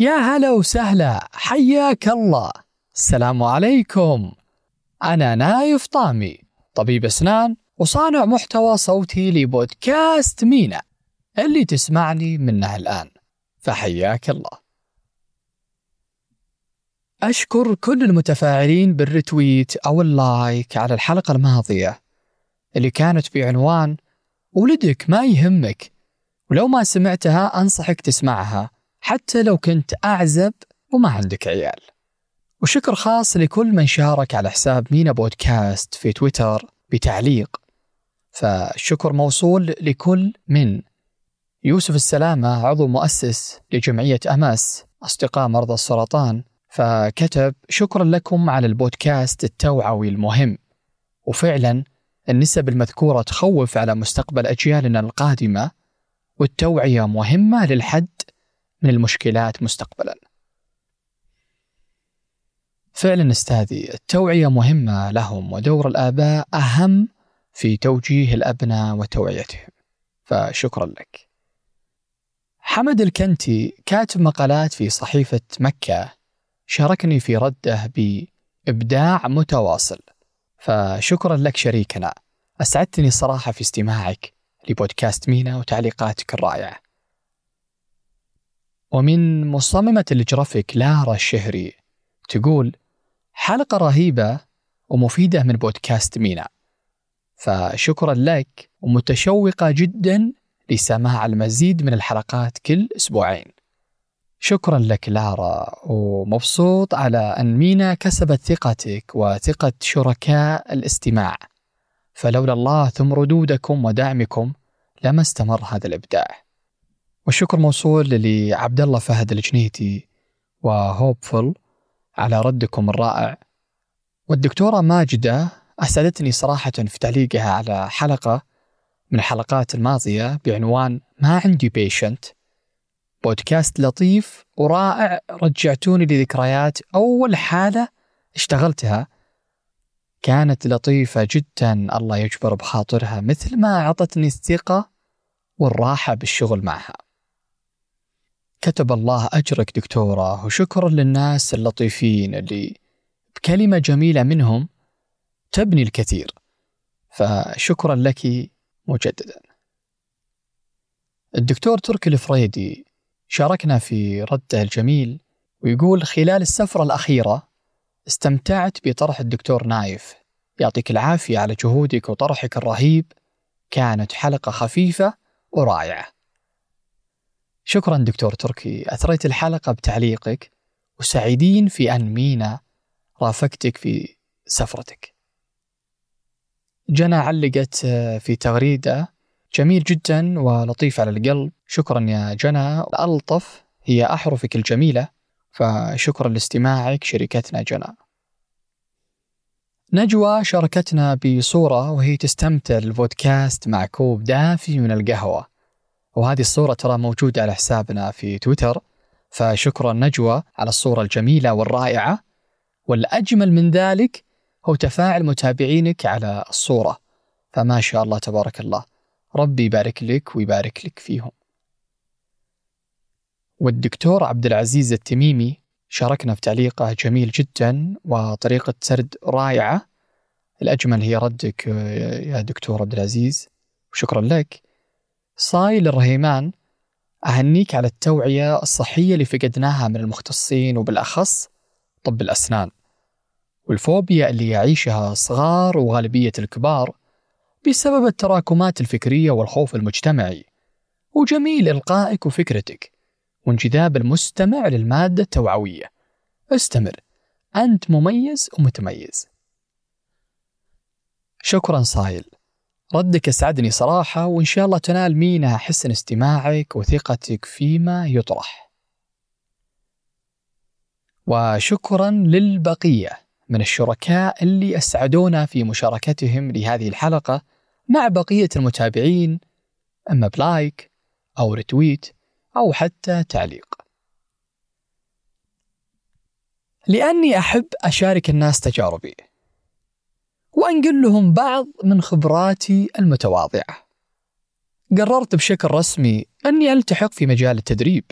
يا هلا وسهلا حياك الله. السلام عليكم. أنا نايف طامي طبيب أسنان وصانع محتوى صوتي لبودكاست مينا اللي تسمعني منه الآن. فحياك الله. أشكر كل المتفاعلين بال retweet أو ال like على الحلقة الماضية اللي كانت بعنوان ولدك ما يهمك ولو ما سمعتها أنصحك تسمعها حتى لو كنت أعزب وما عندك عيال. وشكر خاص لكل من شارك على حساب مينا بودكاست في تويتر بتعليق. فالشكر موصول لكل من. يوسف السلامة عضو مؤسس لجمعية أمس أصدقاء مرضى السرطان فكتب شكرا لكم على البودكاست التوعوي المهم. وفعلا النسب المذكورة تخوف على مستقبل أجيالنا القادمة والتوعية مهمة للحد من المشكلات مستقبلا. فعلا أستاذي التوعية مهمة لهم ودور الآباء أهم في توجيه الأبناء وتوعيتهم. فشكرا لك. حمد الكنتي كاتب مقالات في صحيفة مكة شاركني في رده بإبداع متواصل. فشكرا لك شريكنا. أسعدتني الصراحة في استماعك لبودكاست مينا وتعليقاتك الرائعة. ومن مصممة الجرافيك لارا الشهري تقول حلقة رهيبة ومفيدة من بودكاست مينا. فشكرا لك ومتشوقة جدا لسماع المزيد من الحلقات كل أسبوعين. شكرا لك لارا ومبسوط على أن مينا كسبت ثقتك وثقة شركاء الاستماع. فلولا الله ثم ردودكم ودعمكم لما استمر هذا الإبداع. والشكر موصول لعبد الله فهد الجنيتي وهوبفل على ردكم الرائع. والدكتورة ماجدة أسعدتني صراحة في تعليقها على حلقة من الحلقات الماضية بعنوان ما عندي بيشنت بودكاست لطيف ورائع رجعتوني لذكريات أول حالة اشتغلتها. كانت لطيفة جدا الله يجبر بخاطرها مثل ما أعطتني الثقة والراحة بالشغل معها. كتب الله أجرك دكتورة وشكرا للناس اللطيفين اللي بكلمة جميلة منهم تبني الكثير. فشكرا لك مجددا. الدكتور تركي الفريدي شاركنا في رده الجميل ويقول خلال السفرة الأخيرة استمتعت بطرح الدكتور نايف. يعطيك العافية على جهودك وطرحك الرهيب. كانت حلقة خفيفة ورائعة. شكرا دكتور تركي. أثريت الحلقة بتعليقك وسعيدين في أن مينا رافقتك في سفرتك. جنى علقت في تغريدة. جميل جدا ولطيف على القلب. شكرا يا جنى. ألطف هي أحرفك الجميلة فشكرا لاستماعك شركتنا جنى. نجوى شاركتنا بصورة وهي تستمتع البودكاست مع كوب دافي من القهوة. وهذه الصورة ترى موجودة على حسابنا في تويتر. فشكرا نجوى على الصورة الجميلة والرائعة. والأجمل من ذلك هو تفاعل متابعينك على الصورة. فما شاء الله تبارك الله. ربي يبارك لك ويبارك لك فيهم. والدكتور عبد العزيز التميمي شاركنا في تعليقه جميل جدا وطريقة سرد رائعة. الأجمل هي ردك يا دكتور عبد العزيز. وشكرا لك. صايل الرهيمان أهنيك على التوعية الصحية اللي فقدناها من المختصين وبالأخص طب الأسنان. والفوبيا اللي يعيشها الصغار وغالبية الكبار بسبب التراكمات الفكرية والخوف المجتمعي وجميل إلقائك وفكرتك وانجذاب المستمع للمادة التوعوية. استمر أنت مميز ومتميز. شكرا صايل. ردك أسعدني صراحة وإن شاء الله تنال مينا حسن استماعك وثقتك فيما يطرح. وشكرا للبقية من الشركاء اللي أسعدونا في مشاركتهم لهذه الحلقة مع بقية المتابعين أما بلايك أو رتويت أو حتى تعليق. لأني أحب أشارك الناس تجاربي. وأنقل لهم بعض من خبراتي المتواضعة. قررت بشكل رسمي أني ألتحق في مجال التدريب.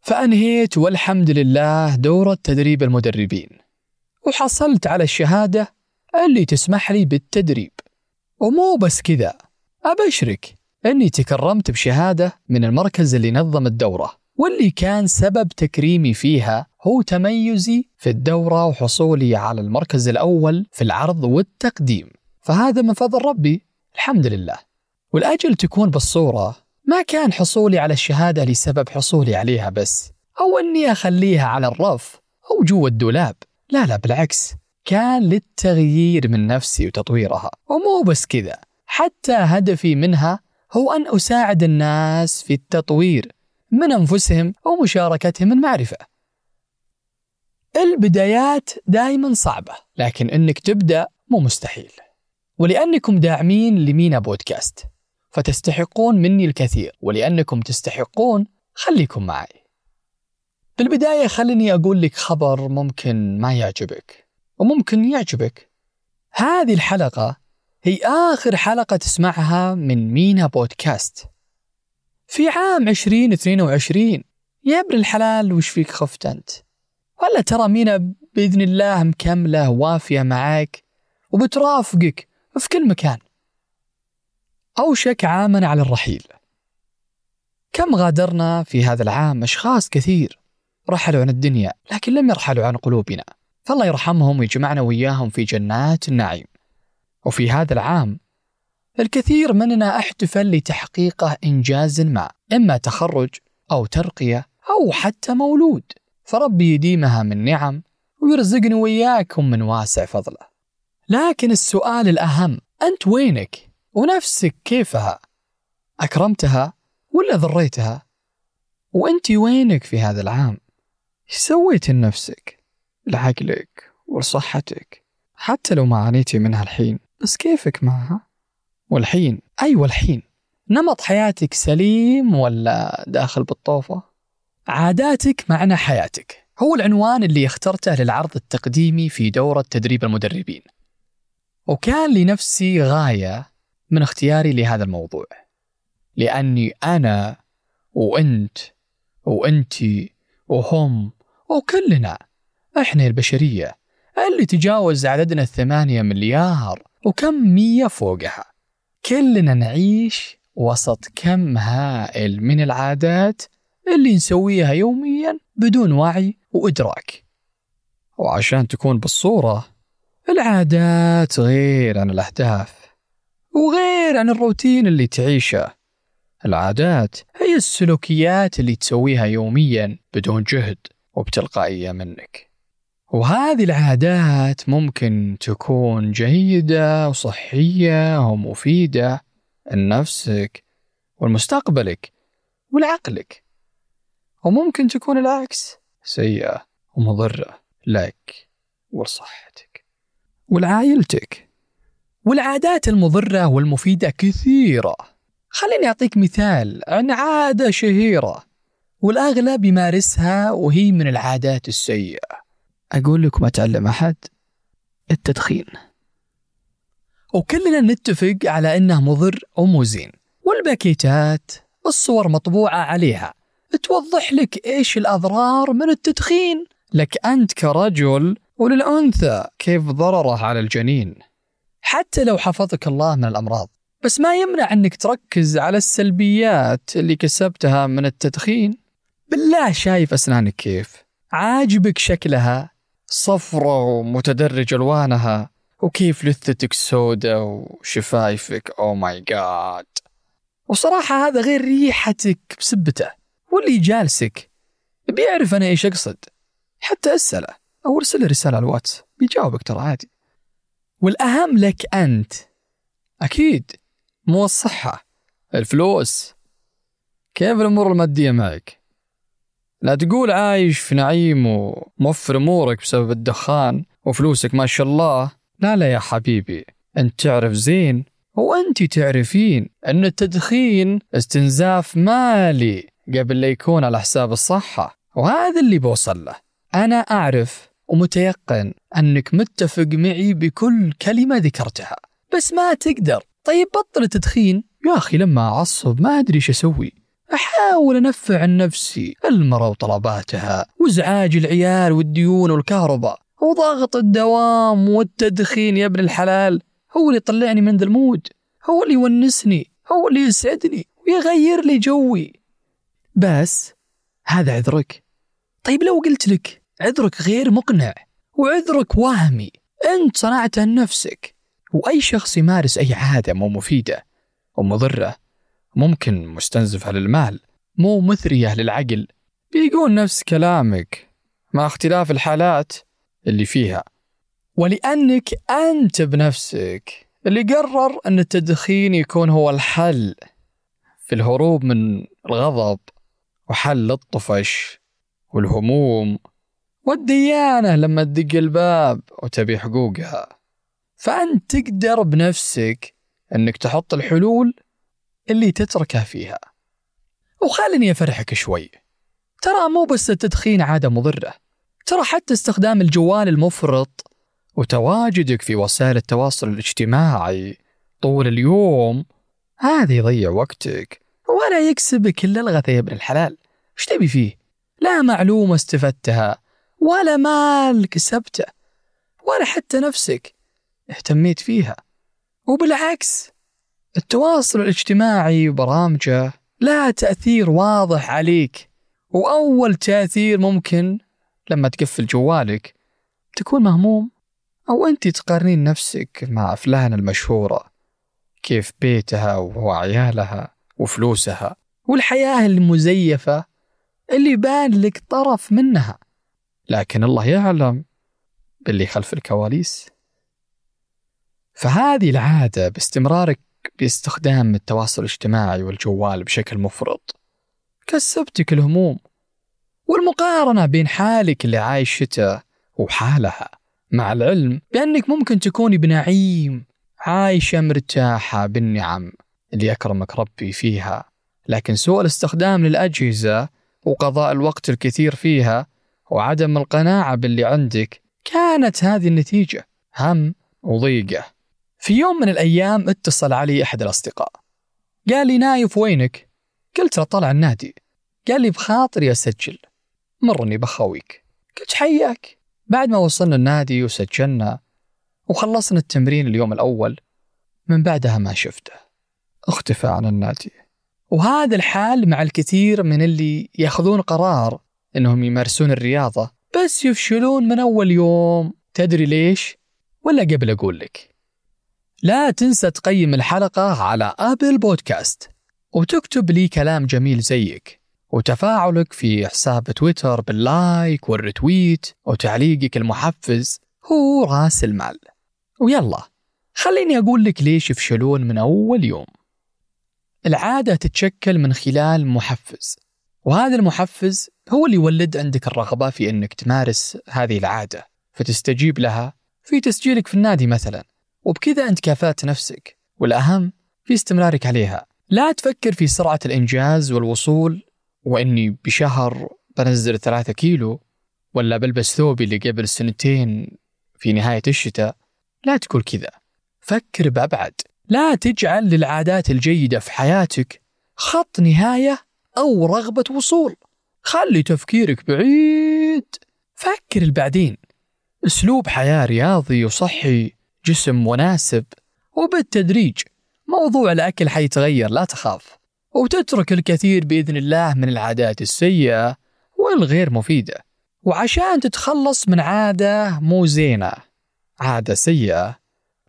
فأنهيت والحمد لله دورة تدريب المدربين. وحصلت على الشهادة اللي تسمح لي بالتدريب. ومو بس كذا أبشرك أني تكرمت بشهادة من المركز اللي نظم الدورة واللي كان سبب تكريمي فيها هو تميزي في الدورة وحصولي على المركز الأول في العرض والتقديم. فهذا من فضل ربي الحمد لله. والأجل تكون بالصورة. ما كان حصولي على الشهادة لسبب حصولي عليها بس أو أني أخليها على الرف أو جوا الدولاب. لا لا بالعكس. كان للتغيير من نفسي وتطويرها. ومو بس كذا حتى هدفي منها هو أن أساعد الناس في التطوير. من أنفسهم ومشاركتهم المعرفة. البدايات دائما صعبة لكن أنك تبدأ مو مستحيل. ولأنكم داعمين لمينا بودكاست فتستحقون مني الكثير. ولأنكم تستحقون خليكم معي. بالبداية خليني أقول لك خبر ممكن ما يعجبك وممكن يعجبك. هذه الحلقة هي آخر حلقة تسمعها من مينا بودكاست. في عام 2022 يا ابن الحلال وش فيك خفت أنت؟ ولا ترى مينا بإذن الله مكملة وافية معك وبترافقك في كل مكان. أوشك عاما على الرحيل. كم غادرنا في هذا العام؟ أشخاص كثير رحلوا عن الدنيا لكن لم يرحلوا عن قلوبنا. فالله يرحمهم ويجمعنا وياهم في جنات النعيم. وفي هذا العام الكثير مننا أحتفل لتحقيق إنجاز ما إما تخرج أو ترقية أو حتى مولود فربي يديمها من نعم ويرزقني وياكم من واسع فضله لكن السؤال الأهم أنت وينك؟ ونفسك كيفها؟ أكرمتها ولا ضريتها؟ وأنت وينك في هذا العام؟ سويت لنفسك؟ لعقلك ولصحتك حتى لو ما عانيتي منها الحين بس كيفك معها؟ والحين. أيوة الحين. نمط حياتك سليم ولا داخل بالطوفة؟ عاداتك معنى حياتك. هو العنوان اللي اخترته للعرض التقديمي في دورة تدريب المدربين. وكان لنفسي غاية من اختياري لهذا الموضوع. لأني أنا وأنت وأنتي وهم وكلنا إحنا البشرية اللي تجاوز عددنا الثمانية مليار وكم مية فوقها. كلنا نعيش وسط كم هائل من العادات اللي نسويها يوميا بدون وعي وإدراك. وعشان تكون بالصورة العادات غير عن الأهداف وغير عن الروتين اللي تعيشه. العادات هي السلوكيات اللي تسويها يوميا بدون جهد وبتلقائية منك. وهذه العادات ممكن تكون جيدة وصحية ومفيدة لنفسك ولمستقبلك ولعقلك. وممكن تكون العكس سيئة ومضرة لك ولصحتك ولعائلتك. والعادات المضرة والمفيدة كثيرة. خليني أعطيك مثال عن عادة شهيرة والأغلب يمارسها وهي من العادات السيئة. أقول لكم أتعلم أحد التدخين. وكلنا نتفق على أنه مضر ومو زين والباكيتات الصور مطبوعة عليها. توضح لك إيش الأضرار من التدخين. لك أنت كرجل وللأنثى كيف ضرره على الجنين. حتى لو حفظك الله من الأمراض. بس ما يمنع أنك تركز على السلبيات اللي كسبتها من التدخين. بالله شايف أسنانك كيف؟ عاجبك شكلها؟ صفرة ومتدرج ألوانها. وكيف لثتك سودة وشفايفك؟ oh my god وصراحة هذا غير ريحتك بسبته واللي جالسك. بيعرف أنا إيش أقصد. حتى أسأله أو أرسل له رسالة على الواتس. بيجاوبك ترى عادي. والأهم لك أنت. أكيد. مو الصحة الفلوس. كيف الأمور المادية معك؟ لا تقول عايش في نعيم وموفر أمورك بسبب الدخان وفلوسك ما شاء الله. لا لا يا حبيبي أنت تعرف زين وأنت تعرفين أن التدخين استنزاف مالي قبل لا يكون على حساب الصحة وهذا اللي بوصل له. أنا أعرف ومتيقن أنك متفق معي بكل كلمة ذكرتها بس ما تقدر. طيب بطل التدخين؟ يا أخي لما أعصب ما أدري إيش أسوي. أحاول أنفع عن نفسي المرة وطلباتها وإزعاج العيال والديون والكهرباء وضغط الدوام والتدخين يا ابن الحلال هو اللي يطلعني من ذا ال mood هو اللي يونسني هو اللي يسعدني ويغير لي جوي. بس هذا عذرك. طيب لو قلت لك عذرك غير مقنع وعذرك وهمي أنت صنعته لنفسك وأي شخص يمارس أي عادة مو مفيدة ومضرة ممكن مستنزفة للمال مو مثرية للعقل بيقول نفس كلامك مع اختلاف الحالات اللي فيها. ولأنك أنت بنفسك اللي قرر أن التدخين يكون هو الحل في الهروب من الغضب وحل الطفش والهموم والديانة لما تدق الباب وتبي حقوقها. فأنت تقدر بنفسك أنك تحط الحلول اللي تتركها فيها. وخلني أفرحك شوي. ترى مو بس التدخين عادة مضرة. ترى حتى استخدام الجوال المفرط. وتواجدك في وسائل التواصل الاجتماعي طول اليوم. هذا يضيع وقتك. ولا يكسبك إلا الغث يا ابن الحلال. إيش تبي فيه؟ لا معلومة استفدتها. ولا مال كسبته ولا حتى نفسك اهتميت فيها. وبالعكس التواصل الاجتماعي وبرامجه لها تأثير واضح عليك وأول تأثير ممكن لما تقفل جوالك تكون مهموم أو أنت تقارنين نفسك مع فلان المشهورة كيف بيتها وعيالها وفلوسها والحياة المزيفة اللي بان لك طرف منها. لكن الله يعلم باللي خلف الكواليس. فهذه العادة باستمرارك باستخدام التواصل الاجتماعي والجوال بشكل مفرط. كسبتك الهموم والمقارنة بين حالك اللي عايشته وحالها مع العلم بأنك ممكن تكوني بنعيم عايشة مرتاحة بالنعم اللي أكرمك ربي فيها. لكن سوء الاستخدام للأجهزة وقضاء الوقت الكثير فيها وعدم القناعة باللي عندك كانت هذه النتيجة. هم وضيقة. في يوم من الأيام اتصل علي أحد الأصدقاء. قال لي نايف وينك؟ قلت له طلع النادي. قال لي بخاطري أسجل. مرني بخويك قلت حياك. بعد ما وصلنا النادي وسجلنا وخلصنا التمرين اليوم الأول من بعدها ما شفته. اختفى عن النادي. وهذا الحال مع الكثير من اللي يأخذون قرار إنهم يمارسون الرياضة بس يفشلون من أول يوم. تدري ليش؟ ولا قبل أقول لك. لا تنسى تقيم الحلقة على Apple Podcast وتكتب لي كلام جميل زيك وتفاعلك في حساب تويتر بال like وال retweet وتعليقك المحفز هو رأس المال. ويلا خليني أقول لك ليش يفشلون من أول يوم. العادة تتشكل من خلال محفز وهذا المحفز هو اللي يولد عندك الرغبة في أنك تمارس هذه العادة فتستجيب لها في تسجيلك في النادي مثلا. وبكذا أنت كافأت نفسك والأهم في استمرارك عليها. لا تفكر في سرعة الإنجاز والوصول وإني بشهر بنزل ثلاثة كيلو ولا بلبس ثوبي اللي قبل سنتين في نهاية الشتاء. لا تقول كذا. فكر بأبعد. لا تجعل للعادات الجيدة في حياتك خط نهاية أو رغبة وصول. خلي تفكيرك بعيد. فكر البعدين. أسلوب حياة رياضي وصحي جسم مناسب وبالتدريج موضوع الأكل حيتغير لا تخاف. وتترك الكثير بإذن الله من العادات السيئة والغير مفيدة. وعشان تتخلص من عادة مو زينة عادة سيئة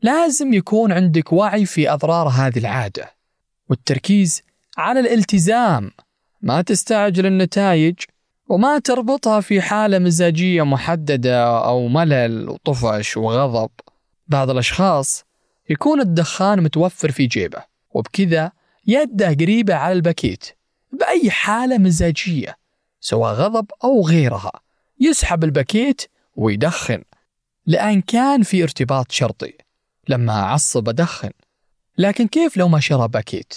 لازم يكون عندك وعي في أضرار هذه العادة. والتركيز على الالتزام ما تستعجل النتائج وما تربطها في حالة مزاجية محددة أو ملل وطفش وغضب. بعض الأشخاص يكون الدخان متوفر في جيبه وبكذا يده قريبة على الباكيت بأي حالة مزاجية سواء غضب أو غيرها يسحب الباكيت ويدخن لأن كان في ارتباط شرطي. لما أعصب أدخن لكن كيف لو ما شرى باكيت؟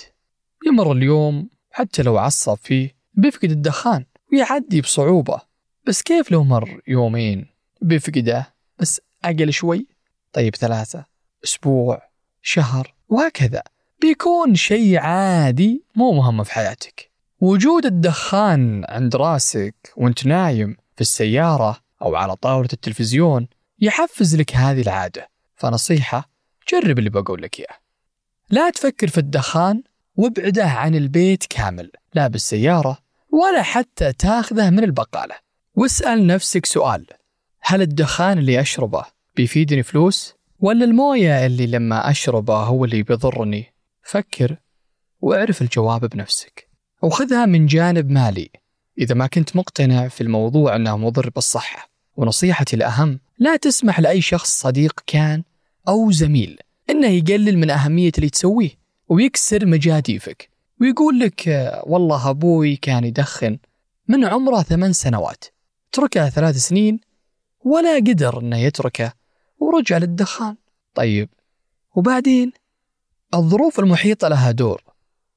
يمر اليوم حتى لو عصب فيه بيفقد الدخان ويعدي بصعوبة. بس كيف لو مر يومين بيفقده بس أقل شوي طيب ثلاثة أسبوع شهر وهكذا. بيكون شيء عادي مو مهم في حياتك. وجود الدخان عند راسك وانت نايم في السيارة أو على طاولة التلفزيون يحفز لك هذه العادة. فنصيحة جرب اللي بقول لك إياه. لا تفكر في الدخان وابعده عن البيت كامل لا بالسيارة ولا حتى تاخذه من البقالة. واسأل نفسك سؤال هل الدخان اللي أشربه بيفيدني فلوس؟ ولا الموية اللي لما أشربه هو اللي بيضرني؟ فكر واعرف الجواب بنفسك. وخذها من جانب مالي. إذا ما كنت مقتنع في الموضوع أنه مضر بالصحة. ونصيحتي الأهم لا تسمح لأي شخص صديق كان أو زميل. إنه يقلل من أهمية اللي تسويه. ويكسر مجاديفك. ويقول لك والله أبوي كان يدخن من عمره ثمان سنوات. تركه ثلاث سنين ولا قدر إنه يتركه ورجع للدخان. طيب. وبعدين الظروف المحيطة لها دور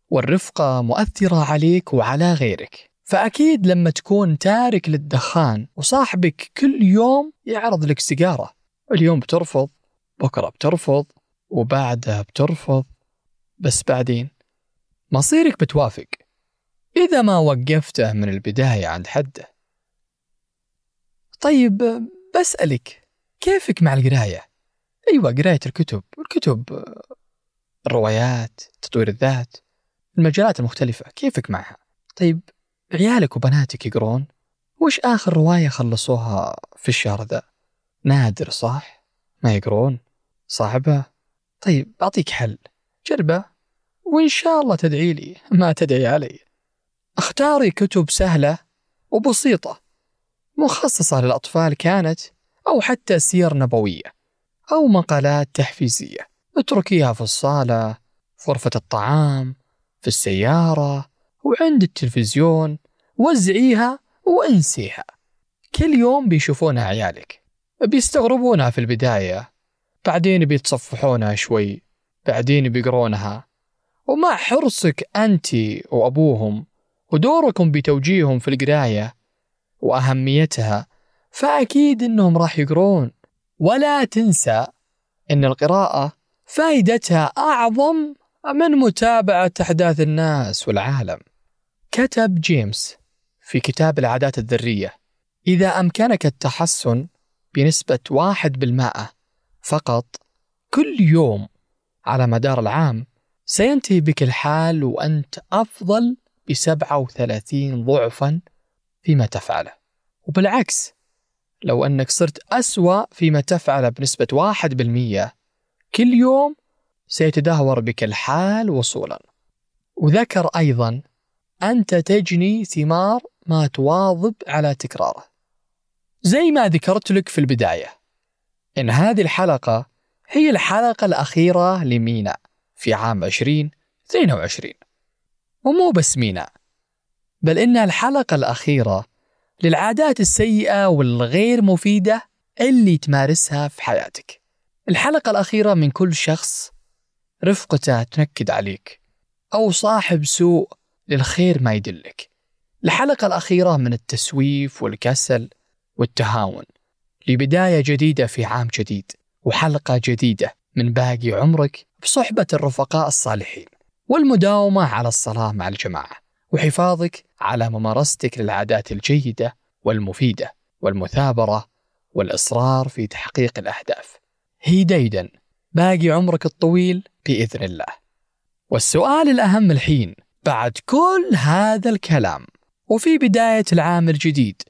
والرفقة مؤثرة عليك وعلى غيرك. فأكيد لما تكون تارك للدخان وصاحبك كل يوم يعرض لك سيجارة. اليوم بترفض بكرة بترفض وبعدها بترفض. بس بعدين مصيرك بتوافق إذا ما وقفته من البداية عند حده. طيب بسألك كيفك مع القراية؟ أيوة قراية الكتب الكتب الروايات تطوير الذات المجالات المختلفة كيفك معها؟ طيب عيالك وبناتك يقرون؟ وش آخر رواية خلصوها في الشهر ذا؟ نادر صح؟ ما يقرون؟ صعبة؟ طيب أعطيك حل جربه وإن شاء الله تدعي لي ما تدعي علي اختاري كتب سهلة وبسيطة مخصصة للأطفال كانت أو حتى سير نبوية أو مقالات تحفيزية. اتركيها في الصالة في غرفة الطعام في السيارة وعند التلفزيون. وزعيها وانسيها. كل يوم بيشوفونها عيالك. بيستغربونها في البداية. بعدين بيتصفحونها شوي. بعدين بيقرونها. ومع حرصك أنت وأبوهم ودوركم بتوجيههم في القراية وأهميتها فأكيد أنهم راح يقرون. ولا تنسى أن القراءة فائدتها أعظم من متابعة أحداث الناس والعالم. كتب جيمس في كتاب العادات الذرية إذا أمكنك التحسن بنسبة واحد بالمائة فقط كل يوم على مدار العام سينتهي بك الحال وأنت أفضل بسبعة وثلاثين ضعفا فيما تفعله. وبالعكس لو أنك صرت أسوأ فيما تفعله بنسبة واحد بالمية كل يوم سيتدهور بك الحال وصولا. وذكر أيضا أنت تجني ثمار ما تواظب على تكراره. زي ما ذكرت لك في البداية إن هذه الحلقة هي الحلقة الأخيرة لمينا في عام 2022 ومو بس مينا بل إنها الحلقة الأخيرة للعادات السيئة والغير مفيدة اللي تمارسها في حياتك. الحلقة الأخيرة من كل شخص رفقته تنكد عليك أو صاحب سوء للخير ما يدلك. الحلقة الأخيرة من التسويف والكسل والتهاون. لبداية جديدة في عام جديد وحلقة جديدة من باقي عمرك بصحبة الرفقاء الصالحين. والمداومة على الصلاة مع الجماعة. وحفاظك على ممارستك للعادات الجيدة والمفيدة والمثابرة والإصرار في تحقيق الأهداف. هي ديدا باقي عمرك الطويل بإذن الله. والسؤال الأهم الحين بعد كل هذا الكلام وفي بداية العام الجديد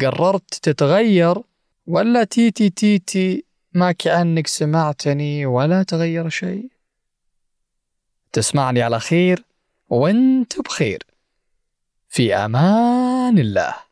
قررت تتغير ولا تيتي تيتي ما كأنك سمعتني ولا تغير شيء؟ تسمعني على خير. وانت بخير. في أمان الله.